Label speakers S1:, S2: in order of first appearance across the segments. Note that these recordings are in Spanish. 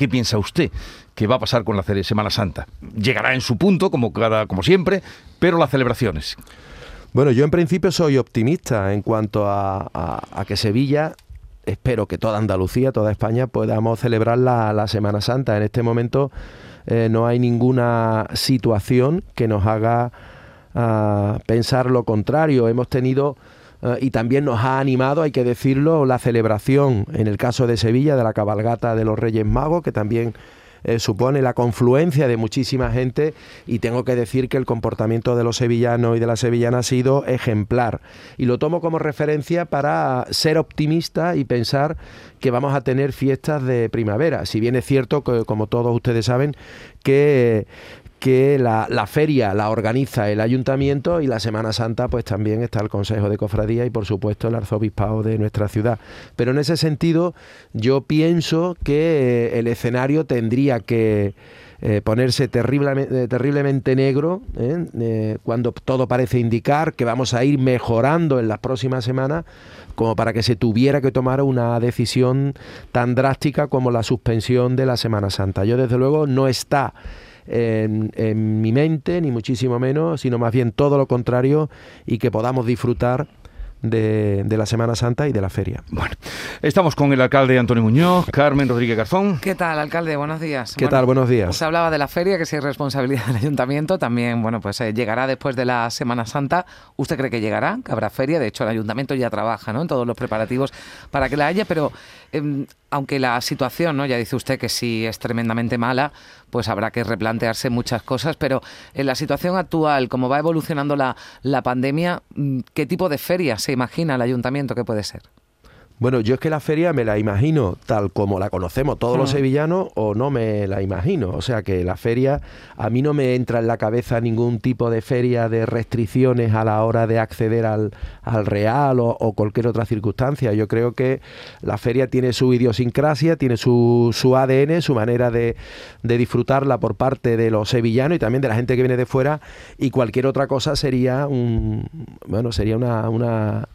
S1: ¿Qué piensa usted que va a pasar con la Semana Santa? Llegará en su punto, como, cada, como siempre, pero las celebraciones.
S2: Bueno, yo en principio soy optimista en cuanto a, que Sevilla espero que toda Andalucía, toda España podamos celebrar la, Semana Santa. En este momento eh, no hay ninguna situación que nos haga ah, pensar lo contrario. Hemos tenido eh, y también nos ha animado, hay que decirlo, la celebración, en el caso de Sevilla, de la cabalgata de los Reyes Magos, que también eh, supone la confluencia de muchísima gente y tengo que decir que el comportamiento de los sevillanos y de la sevillana ha sido ejemplar y lo tomo como referencia para ser optimista y pensar que vamos a tener fiestas de primavera. Si bien es cierto que, como todos ustedes saben, que que la, feria la organiza el ayuntamiento y la Semana Santa pues también está el Consejo de Cofradía y por supuesto el arzobispado de nuestra ciudad. Pero en ese sentido yo pienso que eh, el escenario tendría que eh, ponerse terriblemente, terriblemente negro ¿eh? cuando todo parece indicar que vamos a ir mejorando en las próximas semanas como para que se tuviera que tomar una decisión tan drástica como la suspensión de la Semana Santa. Yo desde luego no está en, mi mente, ni muchísimo menos, sino más bien todo lo contrario y que podamos disfrutar de, la Semana Santa y de la feria.
S1: Bueno, estamos con el alcalde Antonio Muñoz, Carmen Rodríguez Garzón.
S3: ¿Qué tal, alcalde? Buenos días.
S2: ¿Qué tal? Buenos días.
S3: Se hablaba de la feria, que si es responsabilidad del ayuntamiento, también, bueno, pues eh, llegará después de la Semana Santa. ¿Usted cree que llegará? Que habrá feria. De hecho, el ayuntamiento ya trabaja, ¿no? En todos los preparativos para que la haya, pero em, aunque la situación, ¿no? Ya dice usted que si es tremendamente mala, pues habrá que replantearse muchas cosas, pero en la situación actual, como va evolucionando la, la pandemia, mm, ¿qué tipo de feria se imagina el ayuntamiento que puede ser?
S2: Bueno, yo es que la feria me la imagino tal como la conocemos todos los mm. sevillanos o no me la imagino. O sea que la feria, a mí no me entra en la cabeza ningún tipo de feria de restricciones a la hora de acceder al, real o, cualquier otra circunstancia. Yo creo que la feria tiene su idiosincrasia, tiene su, su ADN, su manera de, de disfrutarla por parte de los sevillanos y también de la gente que viene de fuera y cualquier otra cosa sería un, bueno, sería una, una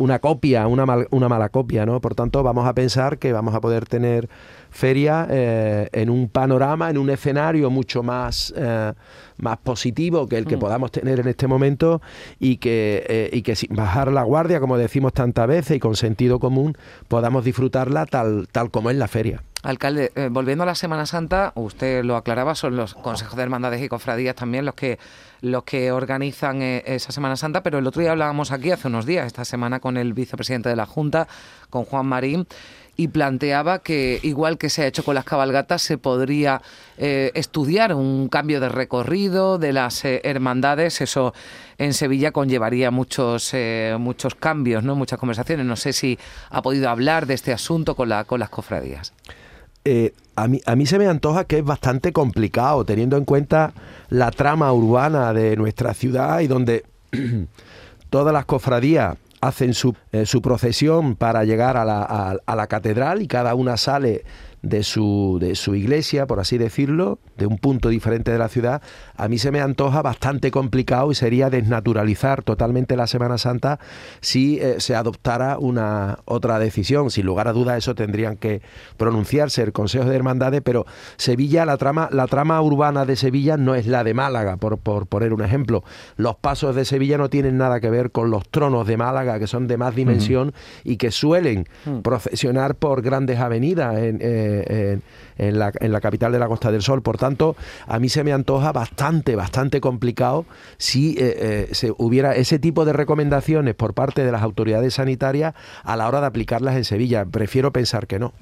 S2: una copia, una, una mala copia, ¿no? Por tanto, vamos a pensar que vamos a poder tener feria eh, en un panorama, en un escenario mucho más, eh, más positivo que el que mm. podamos tener en este momento y que, eh, y que sin bajar la guardia, como decimos tantas veces, y con sentido común, podamos disfrutarla tal, tal como es la feria.
S3: Alcalde, volviendo a la Semana Santa, usted lo aclaraba, son los consejos de hermandades y cofradías también los que los que organizan eh, esa Semana Santa, pero el otro día hablábamos aquí hace unos días, esta semana con el vicepresidente de la Junta, con Juan Marín, y planteaba que, igual que se ha hecho con las cabalgatas, se podría eh, estudiar un cambio de recorrido de las eh, hermandades. Eso en Sevilla conllevaría muchos, muchos cambios, ¿no? muchas conversaciones. No sé si ha podido hablar de este asunto con, la, con las cofradías.
S2: Eh, a, mí, a mí se me antoja que es bastante complicado, teniendo en cuenta la trama urbana de nuestra ciudad y donde todas las cofradías hacen su, eh, su procesión para llegar a la, a la catedral y cada una sale de su, de su iglesia, por así decirlo, de un punto diferente de la ciudad, a mí se me antoja bastante complicado y sería desnaturalizar totalmente la Semana Santa si eh, se adoptara una otra decisión. Sin lugar a dudas, eso tendrían que pronunciarse el Consejo de Hermandades, pero Sevilla, la trama, la trama urbana de Sevilla no es la de Málaga, por, por poner un ejemplo. Los pasos de Sevilla no tienen nada que ver con los tronos de Málaga, que son de más dimensión y que suelen mm. procesionar por grandes avenidas en, eh, en, la, en, la, capital de la Costa del Sol. Por tanto, a mí se me antoja bastante, bastante complicado si eh, eh, se hubiera ese tipo de recomendaciones por parte de las autoridades sanitarias a la hora de aplicarlas en Sevilla. Prefiero pensar que no.